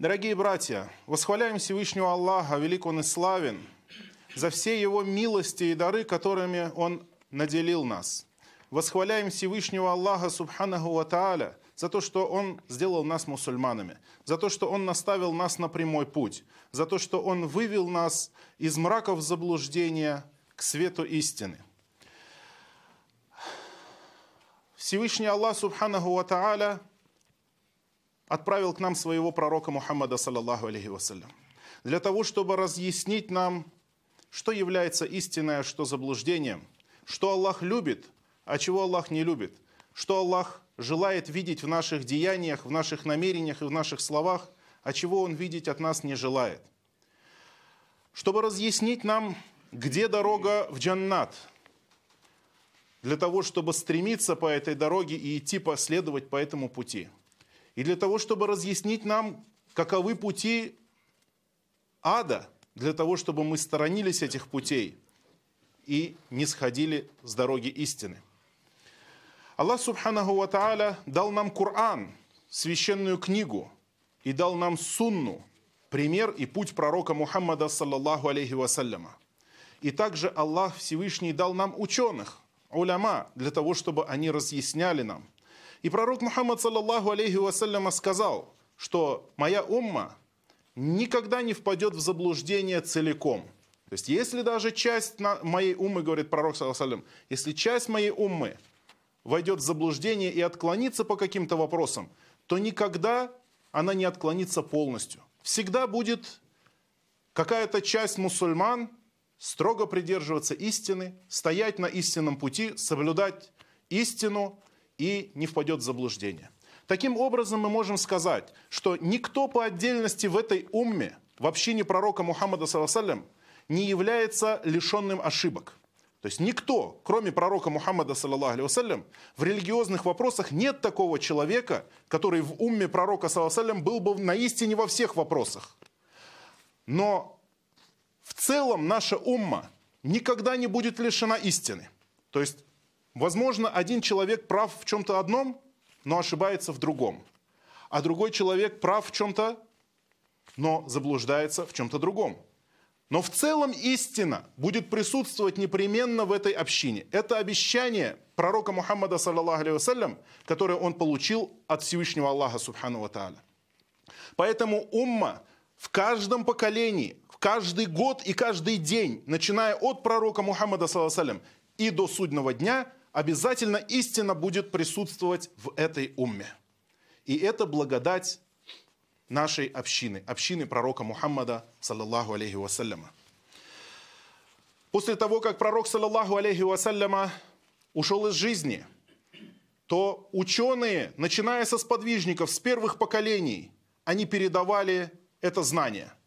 Дорогие братья, восхваляем Всевышнего Аллаха, велик Он и славен, за все Его милости и дары, которыми Он наделил нас. Восхваляем Всевышнего Аллаха, Субханаху Ва Тааля, за то, что Он сделал нас мусульманами, за то, что Он наставил нас на прямой путь, за то, что Он вывел нас из мраков заблуждения к свету истины. Всевышний Аллах, Субханаху Ва Тааля, отправил к нам своего пророка Мухаммада, саллаллаху алейхи вассалям, для того, чтобы разъяснить нам, что является истиной, а что заблуждением, что Аллах любит, а чего Аллах не любит, что Аллах желает видеть в наших деяниях, в наших намерениях и в наших словах, а чего Он видеть от нас не желает. Чтобы разъяснить нам, где дорога в джаннат, для того, чтобы стремиться по этой дороге и идти последовать по этому пути – и для того, чтобы разъяснить нам, каковы пути ада, для того, чтобы мы сторонились этих путей и не сходили с дороги истины. Аллах Субханаху Ва Тааля дал нам Коран, священную книгу, и дал нам сунну, пример и путь пророка Мухаммада, саллаллаху алейхи вассаляма. И также Аллах Всевышний дал нам ученых, уляма, для того, чтобы они разъясняли нам – и пророк Мухаммад, саллаллаху алейхи вассаляма, сказал, что моя умма никогда не впадет в заблуждение целиком. То есть, если даже часть моей уммы, говорит пророк, саллаллаху если часть моей уммы войдет в заблуждение и отклонится по каким-то вопросам, то никогда она не отклонится полностью. Всегда будет какая-то часть мусульман строго придерживаться истины, стоять на истинном пути, соблюдать истину, и не впадет в заблуждение. Таким образом, мы можем сказать, что никто по отдельности в этой умме, в общине пророка Мухаммада, саллаллаху не является лишенным ошибок. То есть никто, кроме пророка Мухаммада, саллаллаху в религиозных вопросах нет такого человека, который в умме пророка, саллаллаху был бы на истине во всех вопросах. Но в целом наша умма никогда не будет лишена истины. То есть Возможно, один человек прав в чем-то одном, но ошибается в другом. А другой человек прав в чем-то, но заблуждается в чем-то другом. Но в целом истина будет присутствовать непременно в этой общине. Это обещание пророка Мухаммада, саллаллаху алейhi которое он получил от Всевышнего Аллаха, субхану ва Поэтому умма в каждом поколении, в каждый год и каждый день, начиная от пророка Мухаммада, саллаллаху и до судного дня – обязательно истина будет присутствовать в этой умме. И это благодать нашей общины, общины пророка Мухаммада, саллаллаху алейхи вассаляма. После того, как пророк, саллаллаху алейхи вассаляма, ушел из жизни, то ученые, начиная со сподвижников, с первых поколений, они передавали это знание –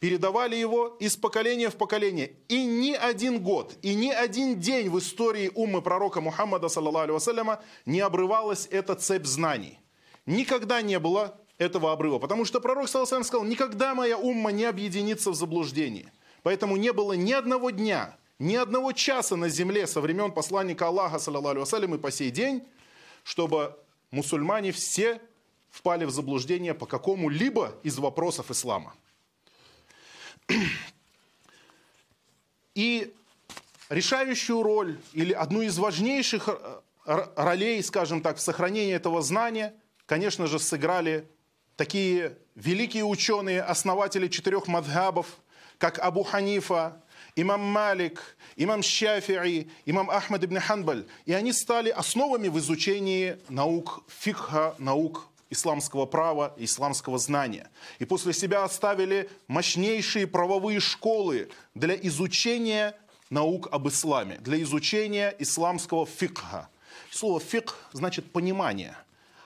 передавали его из поколения в поколение. И ни один год, и ни один день в истории уммы пророка Мухаммада, саллаллаху не обрывалась эта цепь знаний. Никогда не было этого обрыва. Потому что пророк, саллаллаху сказал, никогда моя умма не объединится в заблуждении. Поэтому не было ни одного дня, ни одного часа на земле со времен посланника Аллаха, саллаллаху и по сей день, чтобы мусульмане все впали в заблуждение по какому-либо из вопросов ислама. И решающую роль или одну из важнейших э, ролей, скажем так, в сохранении этого знания, конечно же, сыграли такие великие ученые, основатели четырех мадхабов, как Абу Ханифа, имам Малик, имам Шафи'i, имам Ахмад ибн Ханбаль. И они стали основами в изучении наук фикха, наук исламского права, исламского знания. И после себя оставили мощнейшие правовые школы для изучения наук об исламе, для изучения исламского фикха. Слово фикх значит понимание.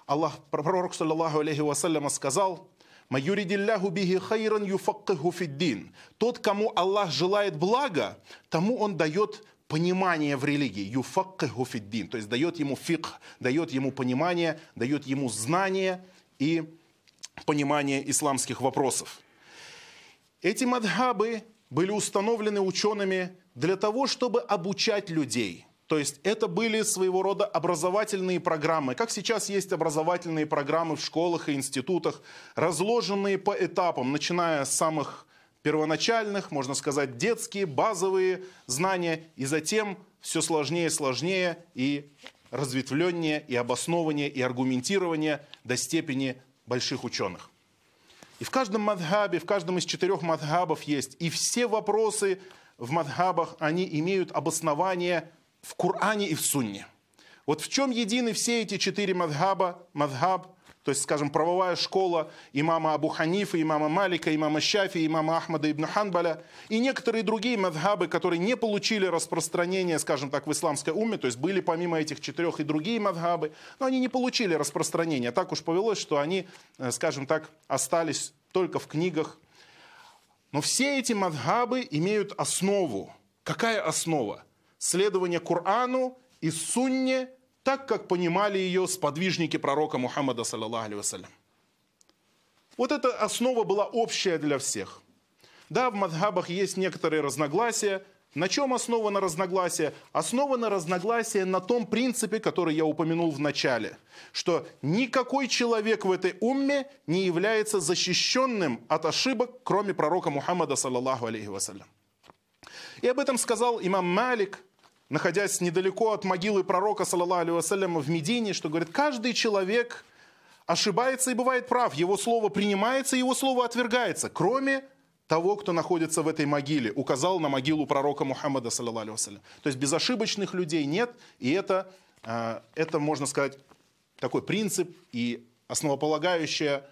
Аллах, пророк, саллаллаху алейхи вассаляма, сказал, «Маюридилляху бихи хайран юфаккиху фиддин». Тот, кому Аллах желает блага, тому Он дает понимание в религии, юфаккаху фиддин, то есть дает ему фикх, дает ему понимание, дает ему знание и понимание исламских вопросов. Эти мадхабы были установлены учеными для того, чтобы обучать людей, То есть это были своего рода образовательные программы. Как сейчас есть образовательные программы в школах и институтах, разложенные по этапам, начиная с самых первоначальных, можно сказать, детские, базовые знания, и затем все сложнее и сложнее, и разветвленнее, и обоснованнее, и аргументирование до степени больших ученых. И в каждом мадхабе, в каждом из четырех мадхабов есть, и все вопросы в мадхабах, они имеют обоснование в Коране и в Сунне. Вот в чем едины все эти четыре мадхаба, мадхаб, то есть, скажем, правовая школа имама Абу Ханифа, имама Малика, имама Шафи, имама Ахмада ибн Ханбаля и некоторые другие мадхабы, которые не получили распространения, скажем так, в исламской уме, то есть были помимо этих четырех и другие мадхабы, но они не получили распространения. Так уж повелось, что они, э, скажем так, остались только в книгах. Но все эти мадхабы имеют основу. Какая основа? Следование Корану и Сунне – так, как понимали ее сподвижники пророка Мухаммада, саллаллаху алейhi Вот эта основа была общая для всех. Да, в мадхабах есть некоторые разногласия. На чем основано разногласие? Основано разногласие на том принципе, который я упомянул в начале, что никакой человек в этой умме не является защищенным от ошибок, кроме пророка Мухаммада, саллаллаху алейхи вассалям. И об этом сказал имам Малик, находясь недалеко от могилы пророка, саллаллаху алейhi в Медине, что говорит, каждый человек ошибается и бывает прав. Его слово принимается, его слово отвергается, кроме того, кто находится в этой могиле, указал на могилу пророка Мухаммада, саллаллаху алейhi То есть безошибочных людей нет, и это, э, это, можно сказать, такой принцип и основополагающая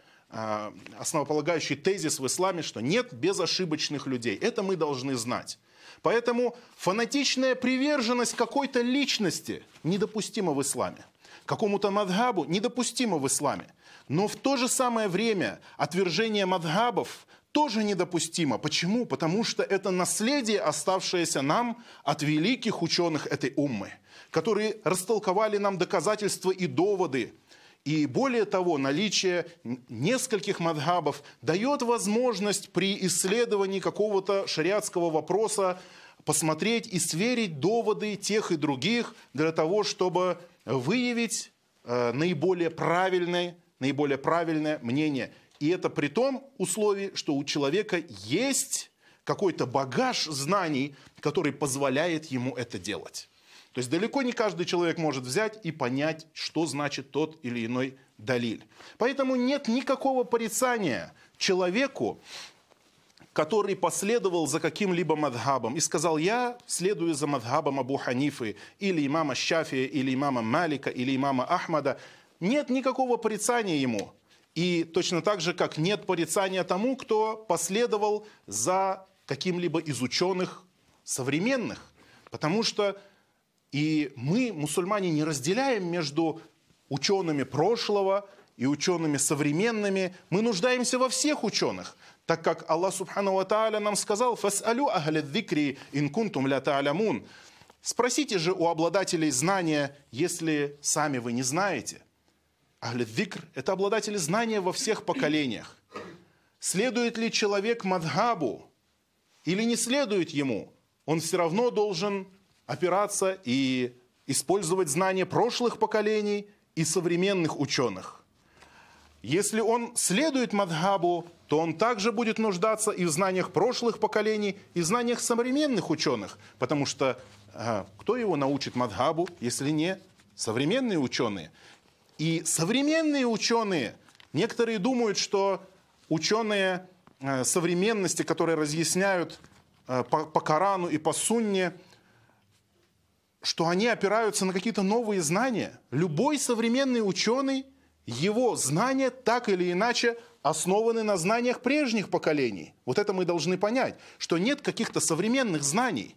основополагающий тезис в исламе, что нет безошибочных людей. Это мы должны знать. Поэтому фанатичная приверженность какой-то личности недопустима в исламе. Какому-то мадхабу недопустимо в исламе. Но в то же самое время отвержение мадхабов тоже недопустимо. Почему? Потому что это наследие, оставшееся нам от великих ученых этой уммы, которые растолковали нам доказательства и доводы. И более того, наличие нескольких мадхабов дает возможность при исследовании какого-то шариатского вопроса посмотреть и сверить доводы тех и других для того, чтобы выявить э, наиболее правильное, наиболее правильное мнение. И это при том условии, что у человека есть какой-то багаж знаний, который позволяет ему это делать. То есть далеко не каждый человек может взять и понять, что значит тот или иной далиль. Поэтому нет никакого порицания человеку, который последовал за каким-либо мадхабом и сказал, я следую за мадхабом Абу Ханифы, или имама Шафия, или имама Малика, или имама Ахмада, нет никакого порицания ему. И точно так же, как нет порицания тому, кто последовал за каким-либо из ученых современных. Потому что и мы, мусульмане, не разделяем между учеными прошлого и учеными современными. Мы нуждаемся во всех ученых так как Аллах Субхану Ва Тааля нам сказал «Фас'алю ахля дзикри инкунтум ля та'алямун». Спросите же у обладателей знания, если сами вы не знаете. Ахля дзикр – это обладатели знания во всех поколениях. Следует ли человек мадхабу или не следует ему, он все равно должен опираться и использовать знания прошлых поколений и современных ученых. Если он следует мадхабу, то он также будет нуждаться и в знаниях прошлых поколений, и в знаниях современных ученых. Потому что а, кто его научит мадхабу, если не современные ученые? И современные ученые, некоторые думают, что ученые а, современности, которые разъясняют а, по, по Корану и по Сунне, что они опираются на какие-то новые знания. Любой современный ученый его знания так или иначе основаны на знаниях прежних поколений. Вот это мы должны понять, что нет каких-то современных знаний.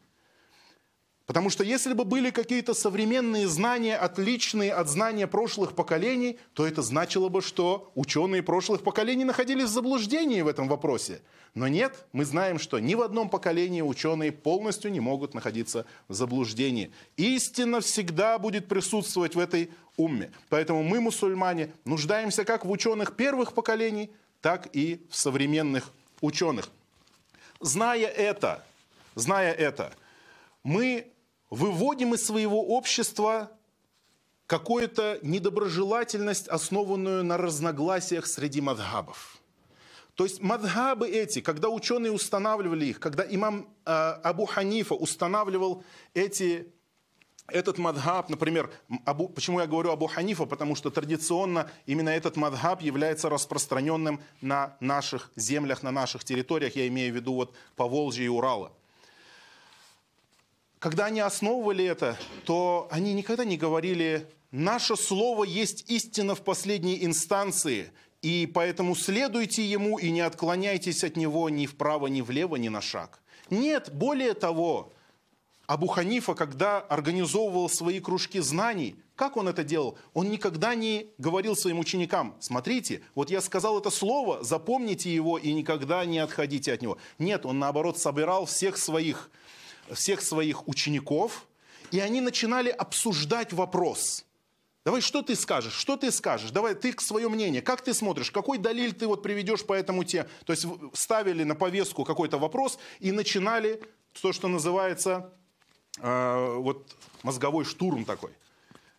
Потому что если бы были какие-то современные знания, отличные от знания прошлых поколений, то это значило бы, что ученые прошлых поколений находились в заблуждении в этом вопросе. Но нет, мы знаем, что ни в одном поколении ученые полностью не могут находиться в заблуждении. Истина всегда будет присутствовать в этой умме. Поэтому мы, мусульмане, нуждаемся как в ученых первых поколений, так и в современных ученых. Зная это, зная это, мы выводим из своего общества какую-то недоброжелательность, основанную на разногласиях среди мадхабов. То есть мадхабы эти, когда ученые устанавливали их, когда имам э, Абу Ханифа устанавливал эти этот мадхаб, например, Абу, почему я говорю Абу Ханифа, потому что традиционно именно этот мадхаб является распространенным на наших землях, на наших территориях, я имею в виду вот по Волжье и Урала. Когда они основывали это, то они никогда не говорили, наше слово есть истина в последней инстанции, и поэтому следуйте ему и не отклоняйтесь от него ни вправо, ни влево, ни на шаг. Нет, более того, Абу Ханифа, когда организовывал свои кружки знаний, как он это делал? Он никогда не говорил своим ученикам, смотрите, вот я сказал это слово, запомните его и никогда не отходите от него. Нет, он наоборот собирал всех своих, всех своих учеников, и они начинали обсуждать вопрос. Давай, что ты скажешь? Что ты скажешь? Давай, ты свое мнение. Как ты смотришь? Какой далиль ты вот приведешь по этому теме? То есть ставили на повестку какой-то вопрос и начинали то, что называется Э, вот мозговой штурм такой,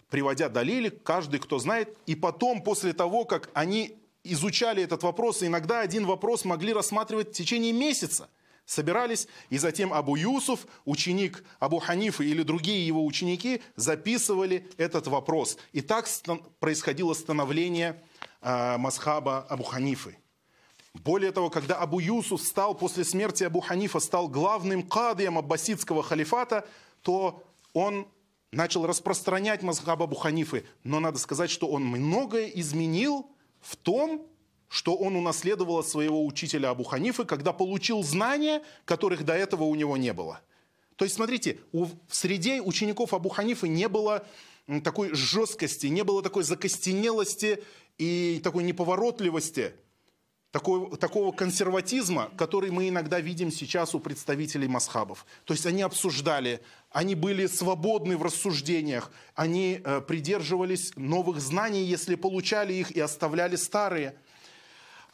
приводя далили, каждый, кто знает, и потом, после того, как они изучали этот вопрос, иногда один вопрос могли рассматривать в течение месяца, собирались, и затем Абу Юсуф, ученик Абу Ханифа или другие его ученики записывали этот вопрос. И так происходило становление э, Масхаба Абу Ханифы. Более того, когда Абу Юсуф стал после смерти Абу Ханифа, стал главным кадием аббасидского халифата, то он начал распространять мазхаб Абу Ханифы. Но надо сказать, что он многое изменил в том, что он унаследовал от своего учителя Абу Ханифы, когда получил знания, которых до этого у него не было. То есть, смотрите, в среде учеников Абу Ханифы не было такой жесткости, не было такой закостенелости и такой неповоротливости – такого, такого консерватизма, который мы иногда видим сейчас у представителей масхабов. То есть они обсуждали, они были свободны в рассуждениях, они э, придерживались новых знаний, если получали их и оставляли старые.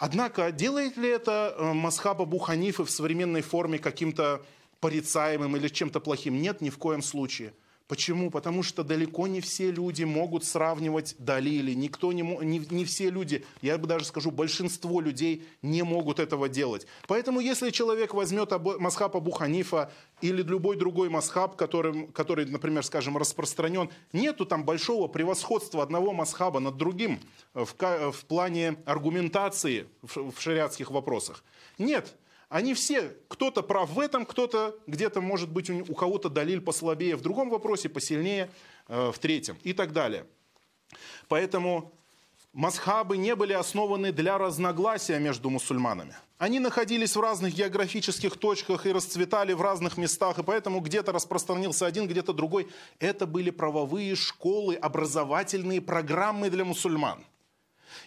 Однако делает ли это э, масхаба Буханифы в современной форме каким-то порицаемым или чем-то плохим? Нет, ни в коем случае. Почему? Потому что далеко не все люди могут сравнивать далили. Никто не, не, не все люди, я бы даже скажу, большинство людей не могут этого делать. Поэтому если человек возьмет масхаб Абу Ханифа или любой другой масхаб, который, который, например, скажем, распространен, нету там большого превосходства одного масхаба над другим в, в плане аргументации в, в шариатских вопросах. Нет, они все, кто-то прав в этом, кто-то где-то, может быть, у, кого-то далиль послабее в другом вопросе, посильнее э, в третьем и так далее. Поэтому масхабы не были основаны для разногласия между мусульманами. Они находились в разных географических точках и расцветали в разных местах, и поэтому где-то распространился один, где-то другой. Это были правовые школы, образовательные программы для мусульман.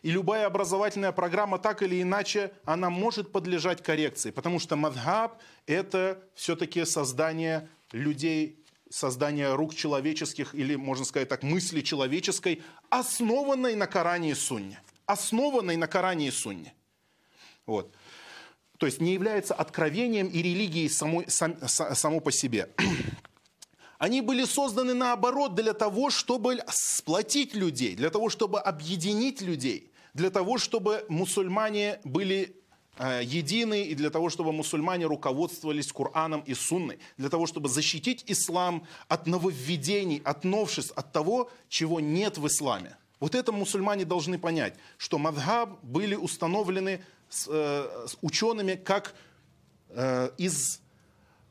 И любая образовательная программа, так или иначе, она может подлежать коррекции, потому что мадхаб – это все-таки создание людей, создание рук человеческих, или, можно сказать так, мысли человеческой, основанной на Коране и Сунне. Основанной на Коране и Сунне. Вот. То есть не является откровением и религией само, сам, само по себе. Они были созданы наоборот для того, чтобы сплотить людей, для того, чтобы объединить людей, для того, чтобы мусульмане были э, едины и для того, чтобы мусульмане руководствовались Кораном и Сунной, для того, чтобы защитить ислам от нововведений, от новшеств, от того, чего нет в исламе. Вот это мусульмане должны понять, что мадхаб были установлены с, э, с учеными как э, из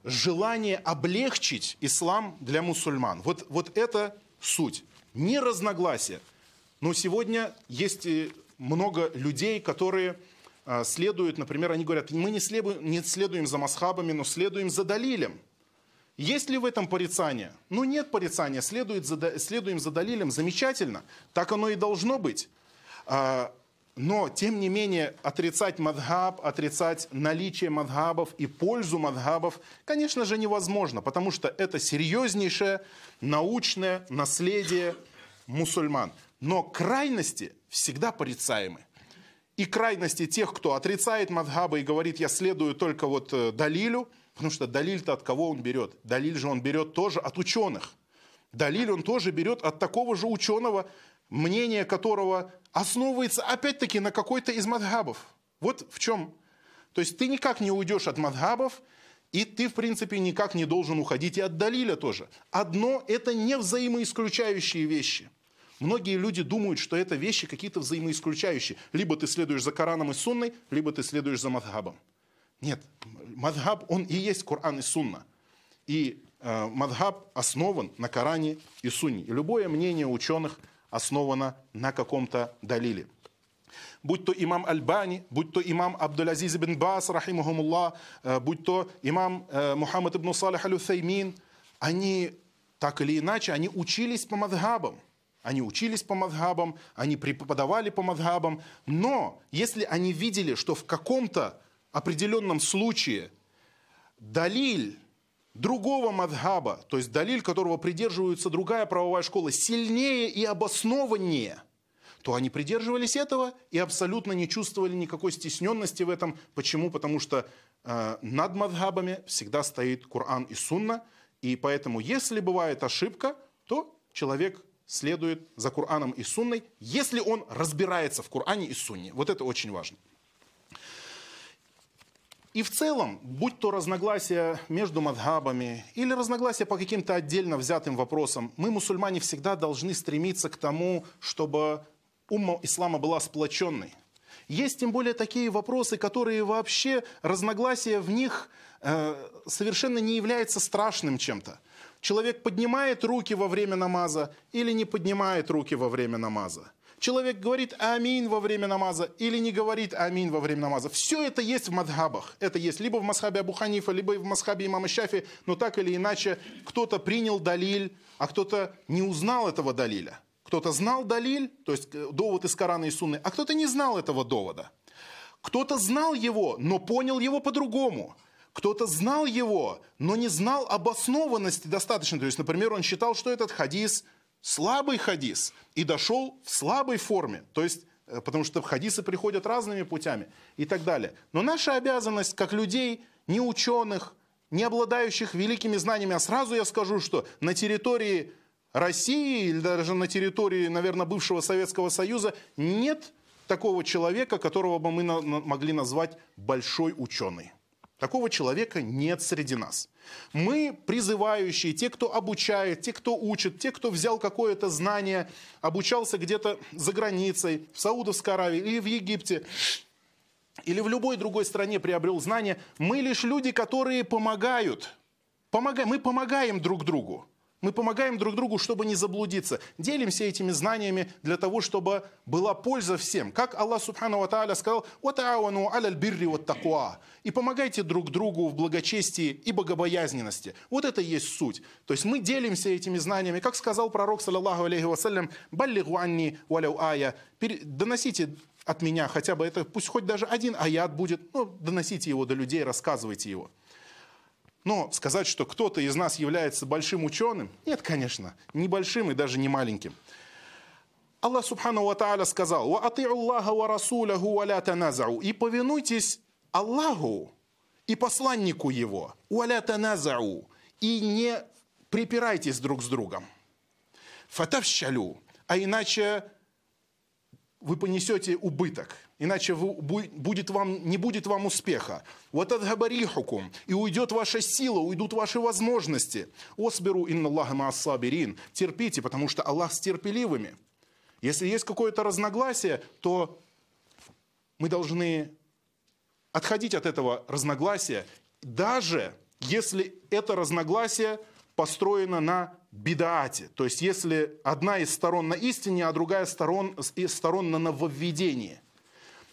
желание облегчить ислам для мусульман. Вот, вот это суть. Не разногласия. Но сегодня есть много людей, которые а, следуют, например, они говорят, мы не следуем, не следуем за масхабами, но следуем за далилем. Есть ли в этом порицание? Ну нет порицания, следует за, следуем за далилем, замечательно, так оно и должно быть. Но, тем не менее, отрицать мадхаб, отрицать наличие мадхабов и пользу мадхабов, конечно же, невозможно, потому что это серьезнейшее научное наследие мусульман. Но крайности всегда порицаемы. И крайности тех, кто отрицает мадхабы и говорит, я следую только вот э, Далилю, Потому что далиль-то от кого он берет? Далиль же он берет тоже от ученых. Далиль он тоже берет от такого же ученого, мнение которого основывается опять-таки на какой-то из мадхабов. Вот в чем. То есть ты никак не уйдешь от мадхабов, и ты, в принципе, никак не должен уходить и от Далиля тоже. Одно – это не взаимоисключающие вещи. Многие люди думают, что это вещи какие-то взаимоисключающие. Либо ты следуешь за Кораном и Сунной, либо ты следуешь за Мадхабом. Нет, Мадхаб, он и есть Коран и Сунна. И э, Мадхаб основан на Коране и Сунне. И любое мнение ученых основано на каком-то далиле будь то имам Аль-Бани, будь то имам Абдул-Азиз ибн Бас, рахимахумуллах, э, будь то имам э, Мухаммад ибн Салих аль-Уthаймин, они так или иначе, они учились по мадхабам. Они учились по мадхабам, они преподавали по мадхабам, но если они видели, что в каком-то определенном случае далиль другого мадхаба, то есть далиль, которого придерживается другая правовая школа, сильнее и обоснованнее – то они придерживались этого и абсолютно не чувствовали никакой стесненности в этом. Почему? Потому что э, над мадхабами всегда стоит Коран и Сунна, и поэтому, если бывает ошибка, то человек следует за Кораном и Сунной, если он разбирается в Коране и Сунне. Вот это очень важно. И в целом, будь то разногласия между мадхабами или разногласия по каким-то отдельно взятым вопросам, мы, мусульмане, всегда должны стремиться к тому, чтобы умма ислама была сплоченной. Есть тем более такие вопросы, которые вообще разногласия в них э, совершенно не является страшным чем-то. Человек поднимает руки во время намаза или не поднимает руки во время намаза. Человек говорит амин во время намаза или не говорит амин во время намаза. Все это есть в мадхабах. Это есть либо в масхабе Абу Ханифа, либо в масхабе имама Шафи, но так или иначе кто-то принял далиль, а кто-то не узнал этого далиля. Кто-то знал далиль, то есть э, довод из Корана и Сунны, а кто-то не знал этого довода. Кто-то знал его, но понял его по-другому. Кто-то знал его, но не знал обоснованности достаточно. То есть, например, он считал, что этот хадис слабый хадис и дошел в слабой форме. То есть, э, потому что хадисы приходят разными путями и так далее. Но наша обязанность, как людей, не ученых, не обладающих великими знаниями, а сразу я скажу, что на территории России или даже на территории, наверное, бывшего Советского Союза нет такого человека, которого бы мы могли назвать большой ученый. Такого человека нет среди нас. Мы призывающие, те, кто обучает, те, кто учит, те, кто взял какое-то знание, обучался где-то за границей, в Саудовской Аравии или в Египте, или в любой другой стране приобрел знания, мы лишь люди, которые помогают. Помогаем, мы помогаем друг другу. Мы помогаем друг другу, чтобы не заблудиться. Делимся этими знаниями для того, чтобы была польза всем. Как Аллах Субхану Ва Тааля сказал, «Ватаауану аляль бирри вот такуа». И помогайте друг другу в благочестии и богобоязненности. Вот это и есть суть. То есть мы делимся этими знаниями. Как сказал пророк, саллаллаху алейхи вассалям, «Баллигу анни валяу ая». Доносите от меня хотя бы это, пусть хоть даже один аят будет, ну, доносите его до людей, рассказывайте его. Но сказать, что кто-то из нас является большим ученым, нет, конечно, не большим и даже не маленьким. Аллах Субхану Ва Тааля сказал, «Ва Аллаха ва расуляху ва ля таназау» и повинуйтесь Аллаху и посланнику его, ва ля таназау, и не припирайтесь друг с другом. Фатавщалю, а иначе вы понесете убыток, иначе вы, будет вам, не будет вам успеха. Вот от габарихукум, и уйдет ваша сила, уйдут ваши возможности. Осберу инна Аллаха маасабирин. Терпите, потому что Аллах с терпеливыми. Если есть какое-то разногласие, то мы должны отходить от этого разногласия, даже если это разногласие построено на бедаате. То есть если одна из сторон на истине, а другая сторон, сторон на нововведении.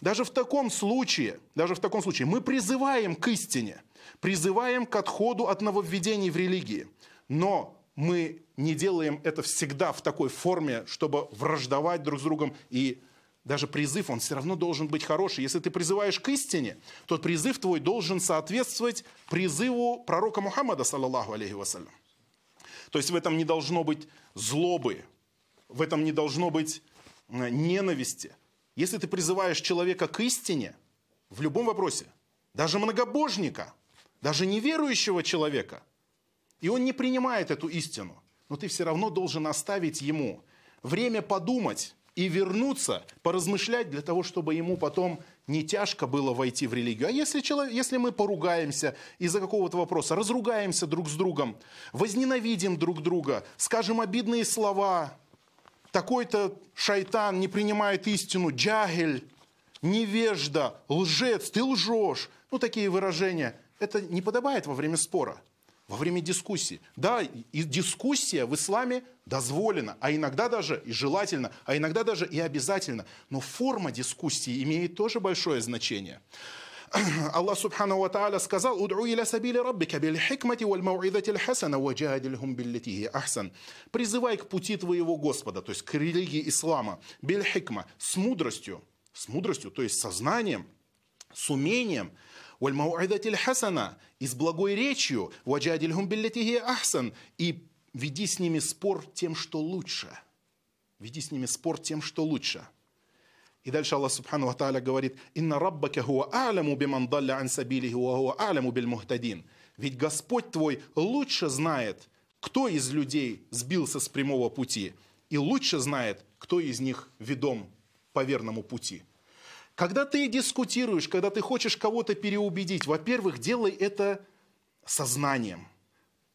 Даже в таком случае, даже в таком случае мы призываем к истине, призываем к отходу от нововведений в религии. Но мы не делаем это всегда в такой форме, чтобы враждовать друг с другом. И даже призыв, он все равно должен быть хороший. Если ты призываешь к истине, то призыв твой должен соответствовать призыву пророка Мухаммада, саллаллаху алейхи вассалям. То есть в этом не должно быть злобы, в этом не должно быть э, ненависти. Если ты призываешь человека к истине в любом вопросе, даже многобожника, даже неверующего человека, и он не принимает эту истину, но ты все равно должен оставить ему время подумать и вернуться, поразмышлять для того, чтобы ему потом не тяжко было войти в религию. А если, человек, если мы поругаемся из-за какого-то вопроса, разругаемся друг с другом, возненавидим друг друга, скажем обидные слова, такой-то шайтан не принимает истину, джагель, невежда, лжец, ты лжешь. Ну, такие выражения. Это не подобает во время спора, во время дискуссии. Да, и дискуссия в исламе дозволена, а иногда даже и желательно, а иногда даже и обязательно. Но форма дискуссии имеет тоже большое значение. Аллах Субхану Ва Та'аля сказал, «Уд'у иля сабили раббика бил хикмати валь мау'идати хасана ва джадильхум биллити ахсан». Призывай к пути твоего Господа, то есть к религии ислама, бил хикма, с мудростью, с мудростью, то есть сознанием, с умением, валь мау'идати хасана, и с благой речью, ва джадильхум биллити ахсан, и веди с ними спор тем, что лучше. Веди с ними спор тем, что лучше. И дальше Аллах Субхану Ва говорит, «Инна раббака хуа а'ламу биман далля ан сабилихи ва хуа а'ламу биль мухтадин». Ведь Господь твой лучше знает, кто из людей сбился с прямого пути, и лучше знает, кто из них ведом по верному пути. Когда ты дискутируешь, когда ты хочешь кого-то переубедить, во-первых, делай это сознанием,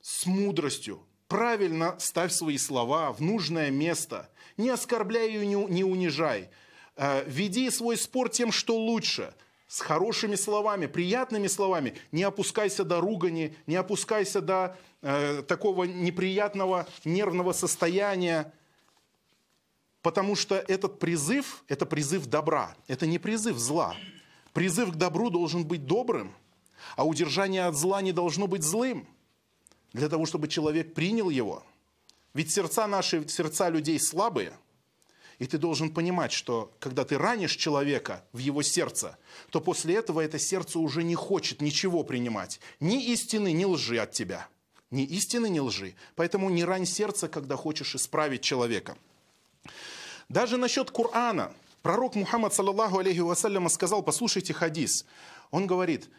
с мудростью, правильно ставь свои слова в нужное место, не оскорбляй ее, не унижай – веди свой спор тем, что лучше, с хорошими словами, приятными словами. Не опускайся до ругани, не опускайся до э, такого неприятного нервного состояния. Потому что этот призыв – это призыв добра, это не призыв зла. Призыв к добру должен быть добрым, а удержание от зла не должно быть злым, для того, чтобы человек принял его. Ведь сердца наши, сердца людей слабые – и ты должен понимать, что когда ты ранишь человека в его сердце, то после этого это сердце уже не хочет ничего принимать. Ни истины, ни лжи от тебя. Ни истины, ни лжи. Поэтому не рань сердце, когда хочешь исправить человека. Даже насчет Корана. Пророк Мухаммад, саллаллаху алейхи вассаляма, сказал, послушайте хадис. Он говорит,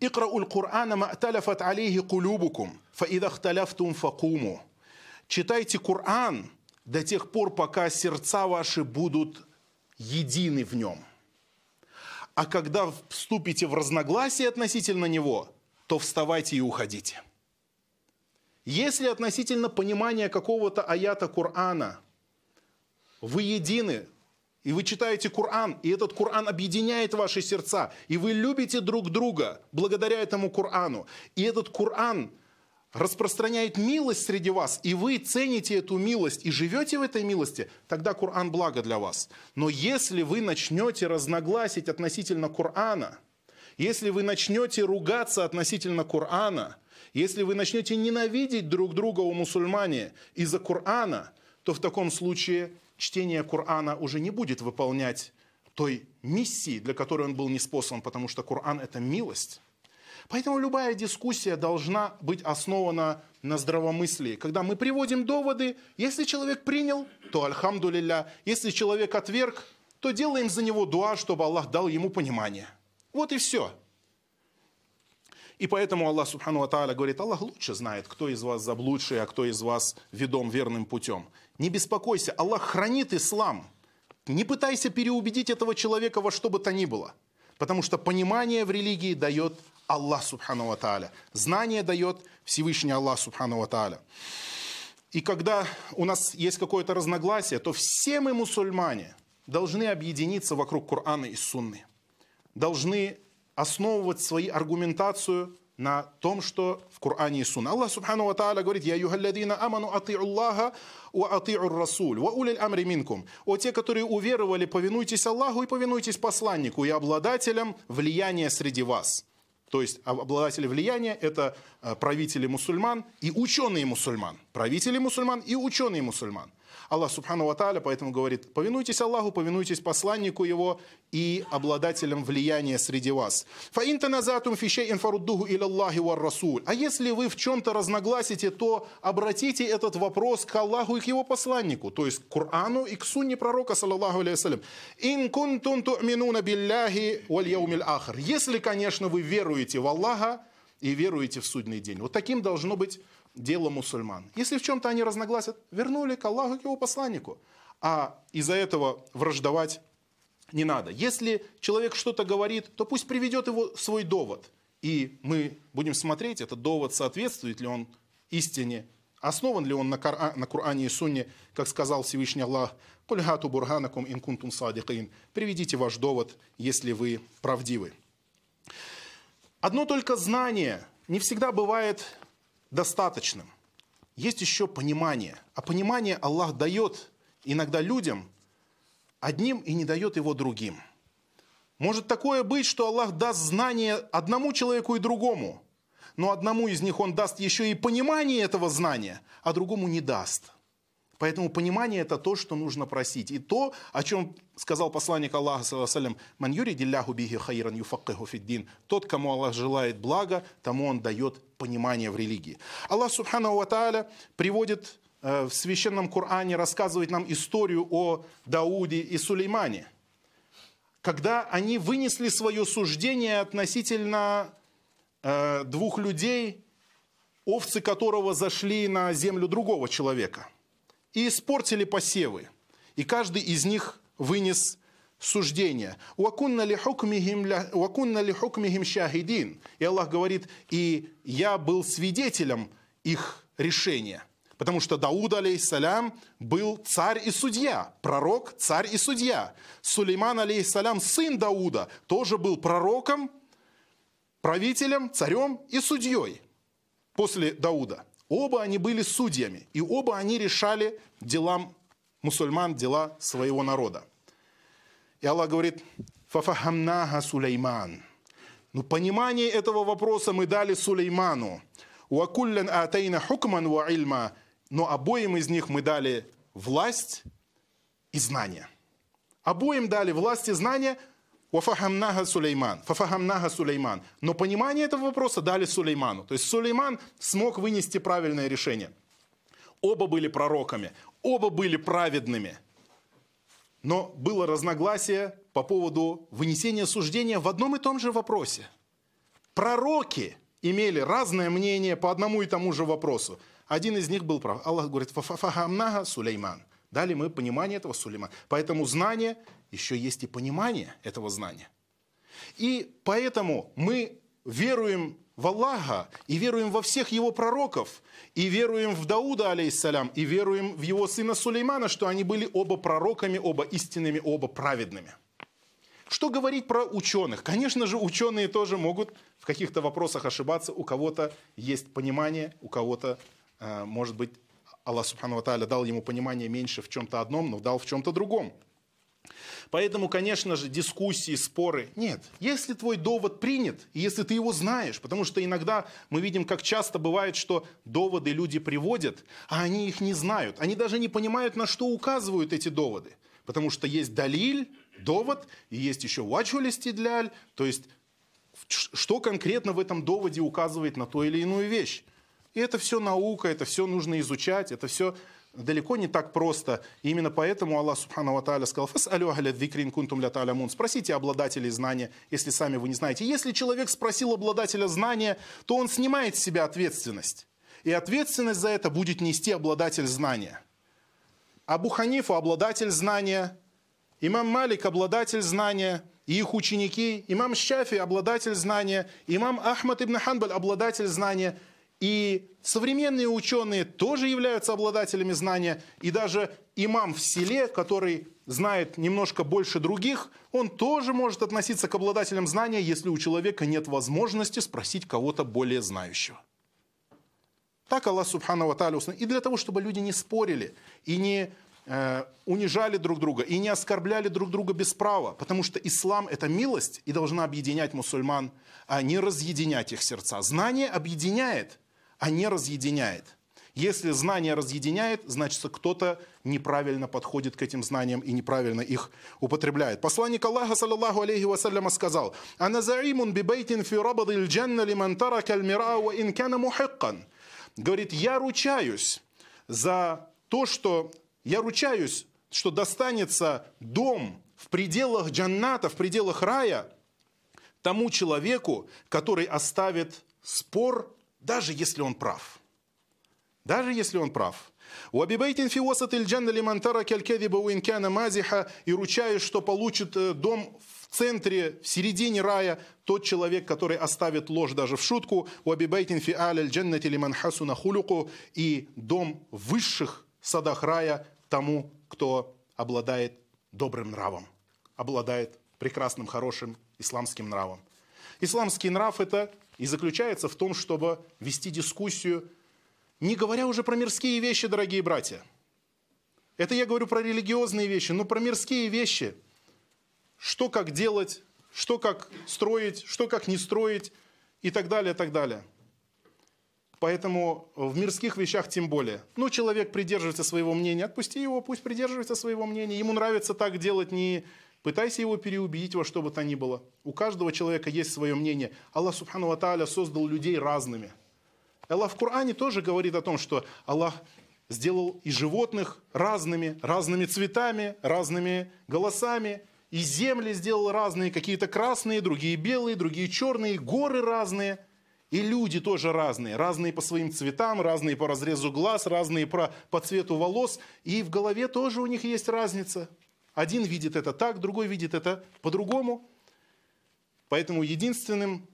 «Икра'у л-Кур'ана ма'таляфат алейхи кулюбукум, фа идha хталяфтум факуму». Читайте Коран, до тех пор, пока сердца ваши будут едины в нем. А когда вступите в разногласие относительно него, то вставайте и уходите. Если относительно понимания какого-то аята Корана вы едины, и вы читаете Коран, и этот Коран объединяет ваши сердца, и вы любите друг друга благодаря этому Корану, и этот Коран – распространяет милость среди вас, и вы цените эту милость и живете в этой милости, тогда Коран благо для вас. Но если вы начнете разногласить относительно Корана, если вы начнете ругаться относительно Корана, если вы начнете ненавидеть друг друга у мусульмане из-за Корана, то в таком случае чтение Корана уже не будет выполнять той миссии, для которой он был неспослан, потому что Коран – это милость. Поэтому любая дискуссия должна быть основана на здравомыслии. Когда мы приводим доводы, если человек принял, то альхамдулилля. Если человек отверг, то делаем за него дуа, чтобы Аллах дал ему понимание. Вот и все. И поэтому Аллах Субхану Ва говорит, Аллах лучше знает, кто из вас заблудший, а кто из вас ведом верным путем. Не беспокойся, Аллах хранит ислам. Не пытайся переубедить этого человека во что бы то ни было. Потому что понимание в религии дает Аллах Субхану Тааля. Знание дает Всевышний Аллах Субхану Тааля. И когда у нас есть какое-то разногласие, то все мы, мусульмане, должны объединиться вокруг Корана и Сунны. Должны основывать свою аргументацию на том, что в Коране и Сунне. Аллах Субхану Тааля говорит, «Я юхалладина аману ати'у Аллаха ва ати'у Расуль, ва улиль амри минкум». О те, которые уверовали, повинуйтесь Аллаху и повинуйтесь посланнику и обладателям влияния среди вас. То есть обладатели влияния – это э, правители мусульман и ученые мусульман. Правители мусульман и ученые мусульман. Аллах Субхану Ва поэтому говорит, повинуйтесь Аллаху, повинуйтесь посланнику его и обладателям влияния среди вас. Фаинта назатум фишей инфаруддуху Аллахи вар расуль. А если вы в чем-то разногласите, то обратите этот вопрос к Аллаху и к его посланнику, то есть к Корану и к сунне пророка, саллаллаху алейхи Ин кунтун ту'минуна билляхи валь яумил ахр. Если, конечно, вы веруете в Аллаха и веруете в судный день. Вот таким должно быть дело мусульман. Если в чем-то они разногласят, вернули к Аллаху, к его посланнику. А из-за этого враждовать не надо. Если человек что-то говорит, то пусть приведет его свой довод. И мы будем смотреть, этот довод соответствует ли он истине, основан ли он на, Коране, на Коране и Сунне, как сказал Всевышний Аллах, «Кульгату бурганакум инкунтум садикин». Приведите ваш довод, если вы правдивы. Одно только знание не всегда бывает достаточным. Есть еще понимание. А понимание Аллах дает иногда людям одним и не дает его другим. Может такое быть, что Аллах даст знание одному человеку и другому, но одному из них Он даст еще и понимание этого знания, а другому не даст. Поэтому понимание – это то, что нужно просить. И то, о чем сказал посланник Аллаха, саллиллаху «Ман юридилляху бихи хайран юфаккиху фиддин» Тот, кому Аллах желает блага, тому Он дает понимание в религии. Аллах, субхану ва приводит Э, в священном Коране рассказывает нам историю о Дауде и Сулеймане, когда они вынесли свое суждение относительно э, двух людей, овцы которого зашли на землю другого человека и испортили посевы. И каждый из них вынес суждение. «Вакунна ли хукмихим шахидин». И Аллах говорит, и я был свидетелем их решения – Потому что Дауд, алейхиссалям, был царь и судья, пророк, царь и судья. Сулейман, алейхиссалям, сын Дауда, тоже был пророком, правителем, царем и судьей после Дауда. Оба они были судьями, и оба они решали дела мусульман, дела своего народа. И Аллах говорит, «Фафахамнаха Сулейман». Ну, понимание этого вопроса мы дали Сулейману. «Уакуллян атейна хукман ва ильма» но обоим из них мы дали власть и знания. Обоим дали власть и знания Вафахамнага Сулейман. Фафахамнага Сулейман. Но понимание этого вопроса дали Сулейману. То есть Сулейман смог вынести правильное решение. Оба были пророками, оба были праведными. Но было разногласие по поводу вынесения суждения в одном и том же вопросе. Пророки имели разное мнение по одному и тому же вопросу. Один из них был прав. Аллах говорит, фахамнага Сулейман. Дали мы понимание этого Сулеймана. Поэтому знание, еще есть и понимание этого знания. И поэтому мы веруем в Аллаха, и веруем во всех его пророков, и веруем в Дауда, алейхиссалям, и веруем в его сына Сулеймана, что они были оба пророками, оба истинными, оба праведными. Что говорить про ученых? Конечно же, ученые тоже могут в каких-то вопросах ошибаться. У кого-то есть понимание, у кого-то Э, может быть, Аллах Субхану Тааля дал ему понимание меньше в чем-то одном, но дал в чем-то другом. Поэтому, конечно же, дискуссии, споры нет. Если твой довод принят, и если ты его знаешь, потому что иногда мы видим, как часто бывает, что доводы люди приводят, а они их не знают. Они даже не понимают, на что указывают эти доводы. Потому что есть далиль, довод, и есть еще ваджулисти для то есть что конкретно в этом доводе указывает на ту или иную вещь. И это все наука, это все нужно изучать, это все далеко не так просто. И именно поэтому Аллах Субхану Ва Тааля сказал, «Фас'алю ахля dhikrin кунтум ля та'алямун». Спросите обладателей знания, если сами вы не знаете. Если человек спросил обладателя знания, то он снимает с себя ответственность. И ответственность за это будет нести обладатель знания. Абу Ханифу – обладатель знания, имам Малик – обладатель знания, и их ученики, имам Шафи – обладатель знания, имам Ахмад ибн Ханбаль – обладатель знания – и современные ученые тоже являются обладателями знания. И даже имам в селе, который знает немножко больше других, он тоже может относиться к обладателям знания, если у человека нет возможности спросить кого-то более знающего. Так Аллах Субхану Ва И для того, чтобы люди не спорили и не э, унижали друг друга и не оскорбляли друг друга без права, потому что ислам – это милость и должна объединять мусульман, а не разъединять их сердца. Знание объединяет – а не разъединяет. Если знание разъединяет, значит, кто-то неправильно подходит к этим знаниям и неправильно их употребляет. Посланник Аллаха, саллаллаху алейхи вассаляма, сказал, «Ана заимун бибейтин фи рабадил джанна лиман тарака аль-мира мухиккан». Говорит, я ручаюсь за то, что я ручаюсь, что достанется дом в пределах джанната, в пределах рая тому человеку, который оставит спор, даже если он прав. Даже если он прав. «Уабибейтин фи васат джанна лиман тарака аль-кадиба мазиха» и ручаюсь, что получит э, дом в центре, в середине рая, тот человек, который оставит ложь даже в шутку, «Уабибейтин фи аль джаннати лиман хасуна хулюку» и дом в высших садах рая тому, кто обладает добрым нравом, обладает прекрасным, хорошим исламским нравом. Исламский нрав – это и заключается в том, чтобы вести дискуссию, не говоря уже про мирские вещи, дорогие братья. Это я говорю про религиозные вещи, но про мирские вещи. Что как делать, что как строить, что как не строить и так далее, так далее. Поэтому в мирских вещах тем более. Ну, человек придерживается своего мнения, отпусти его, пусть придерживается своего мнения. Ему нравится так делать, не пытайся его переубедить во что бы то ни было. У каждого человека есть свое мнение. Аллах, субхану ва создал людей разными. Аллах в Коране тоже говорит о том, что Аллах сделал и животных разными, разными цветами, разными голосами, и земли сделал разные, какие-то красные, другие белые, другие черные, горы разные – и люди тоже разные, разные по своим цветам, разные по разрезу глаз, разные по, по цвету волос. И в голове тоже у них есть разница. Один видит это так, другой видит это по-другому. Поэтому единственным,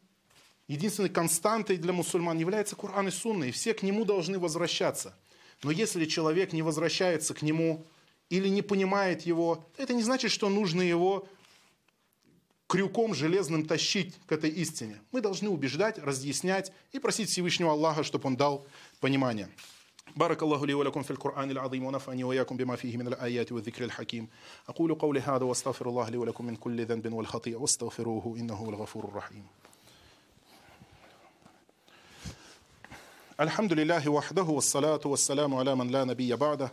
единственной константой для мусульман является Коран и Сунна, и все к нему должны возвращаться. Но если человек не возвращается к нему или не понимает его, это не значит, что нужно его крюком железным тащить к этой истине. Мы должны убеждать, разъяснять и просить Всевышнего Аллаха, чтобы Он дал понимание. بارك الله لي ولكم في القرآن العظيم ونفعني وإياكم بما فيه من الآيات والذكر الحكيم أقول قولي هذا واستغفر الله لي ولكم من كل ذنب والخطيئة واستغفروه إنه هو الغفور الرحيم الحمد لله وحده والصلاة والسلام على من لا نبي بعده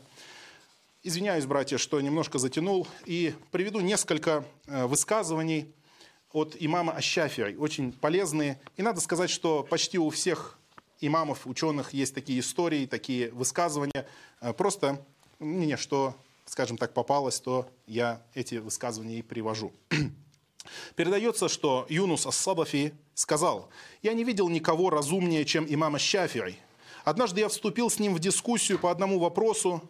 Извиняюсь, братья, что немножко затянул, и приведу несколько высказываний от имама Ащафири, очень полезные. И надо сказать, что почти у всех имамов, ученых есть такие истории, такие высказывания. Э, просто мне что, скажем так, попалось, то я эти высказывания и привожу. Передается, что Юнус Ас-Садафи сказал, «Я не видел никого разумнее, чем имама Щафири. Однажды я вступил с ним в дискуссию по одному вопросу,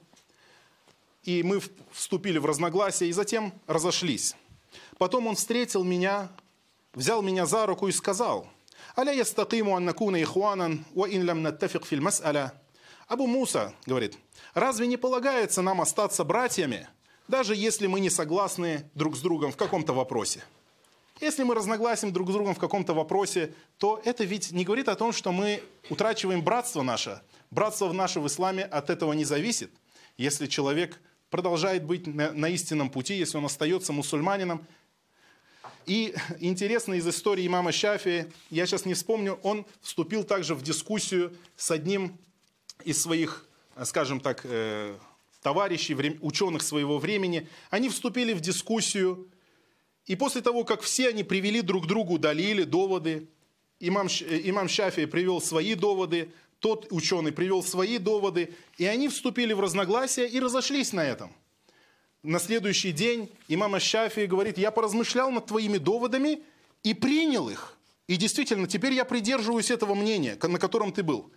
и мы вступили в разногласия, и затем разошлись. Потом он встретил меня, взял меня за руку и сказал, «Аля ястакиму аннакуна ихуанан, ва ин лям наттафик филь мас'аля». Абу Муса говорит, «Разве не полагается нам остаться братьями, даже если мы не согласны друг с другом в каком-то вопросе?» Если мы разногласим друг с другом в каком-то вопросе, то это ведь не говорит о том, что мы утрачиваем братство наше. Братство в наше в исламе от этого не зависит. Если человек продолжает быть на, на истинном пути, если он остается мусульманином, и интересно из истории имама Шафи, я сейчас не вспомню, он вступил также в дискуссию с одним из своих, скажем так, э, товарищей, ученых своего времени. Они вступили в дискуссию, и после того, как все они привели друг другу далили, доводы, имам, э, имам Шафи привел свои доводы, тот ученый привел свои доводы, и они вступили в разногласия и разошлись на этом – на следующий день имам Шафи говорит, я поразмышлял над твоими доводами и принял их. И действительно, теперь я придерживаюсь этого мнения, на котором ты был.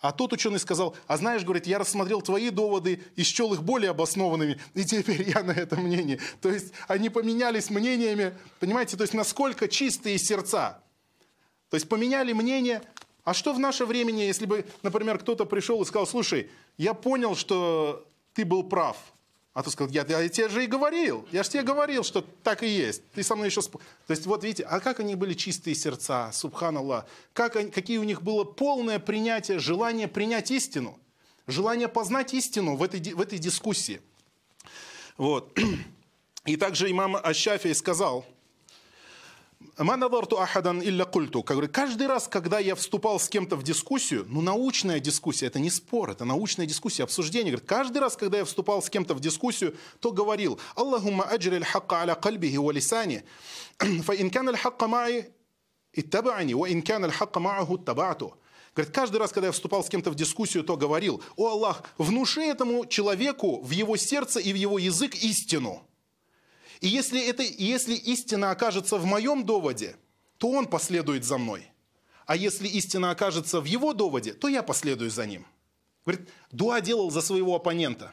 А тот ученый сказал, а знаешь, говорит, я рассмотрел твои доводы и счел их более обоснованными, и теперь я на этом мнении. То есть они поменялись мнениями, понимаете, то есть насколько чистые сердца. То есть поменяли мнение. А что в наше время, если бы, например, кто-то пришел и сказал, слушай, я понял, что ты был прав, а ты сказал, я, я тебе же и говорил, я же тебе говорил, что так и есть. Ты со мной еще... То есть вот видите, а как они были чистые сердца, субханаллах, как они, какие у них было полное принятие, желание принять истину, желание познать истину в этой, в этой дискуссии. Вот. И также имам Ащафий сказал, ахадан илля культу. Каждый раз, когда я вступал с кем-то в дискуссию, ну научная дискуссия, это не спор, это научная дискуссия, обсуждение. Говорит, каждый раз, когда я вступал с кем-то в дискуссию, то говорил, Аллахумма аджри хакка аля кальбихи ва лисани, фа ин кан хакка маи, иттабани, ва ин кан хакка мааху табату. Говорит, каждый раз, когда я вступал с кем-то в дискуссию, то говорил, о Аллах, внуши этому человеку в его сердце и в его язык истину. И если, это, если истина окажется в моем доводе, то он последует за мной. а если истина окажется в его доводе, то я последую за ним. Говорит, дуа делал за своего оппонента.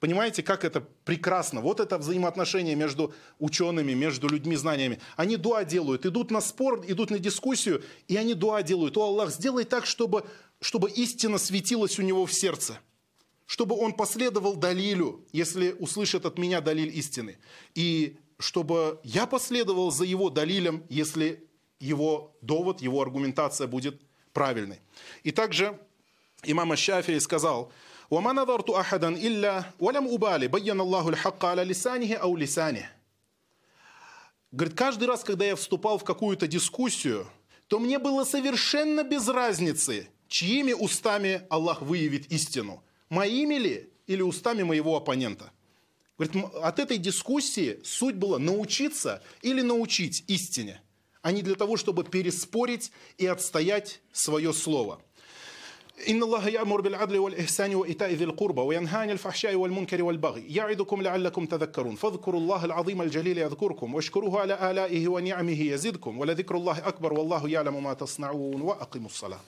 Понимаете, как это прекрасно. Вот это взаимоотношение между учеными, между людьми знаниями. Они дуа делают, идут на спор, идут на дискуссию, и они дуа делают. О, Аллах, сделай так, чтобы, чтобы истина светилась у него в сердце Чтобы он последовал Далилю, если услышит от меня Далиль истины. И чтобы я последовал за его Далилем, если его довод, его аргументация будет правильной. И также имам Шафии сказал – وما نظرت أحدا إلا ولم أبالي بين الله الحق على لسانه أو لسانه Говорит, каждый раз, когда я вступал в какую-то дискуссию, то мне было совершенно без разницы, чьими устами Аллах выявит истину. Моими ли или устами моего оппонента. Говорит, от этой дискуссии суть была научиться или научить истине, а не для того, чтобы переспорить и отстоять свое слово – إن الله يأمر بالعدل والإحسان وإيتاء ذي القربى وينهى عن الفحشاء والمنكر والبغي يعظكم لعلكم تذكرون فاذكروا الله العظيم الجليل يذكركم واشكروه على آلائه ونعمه يزدكم ولذكر الله أكبر والله يعلم ما تصنعون وأقيموا الصلاة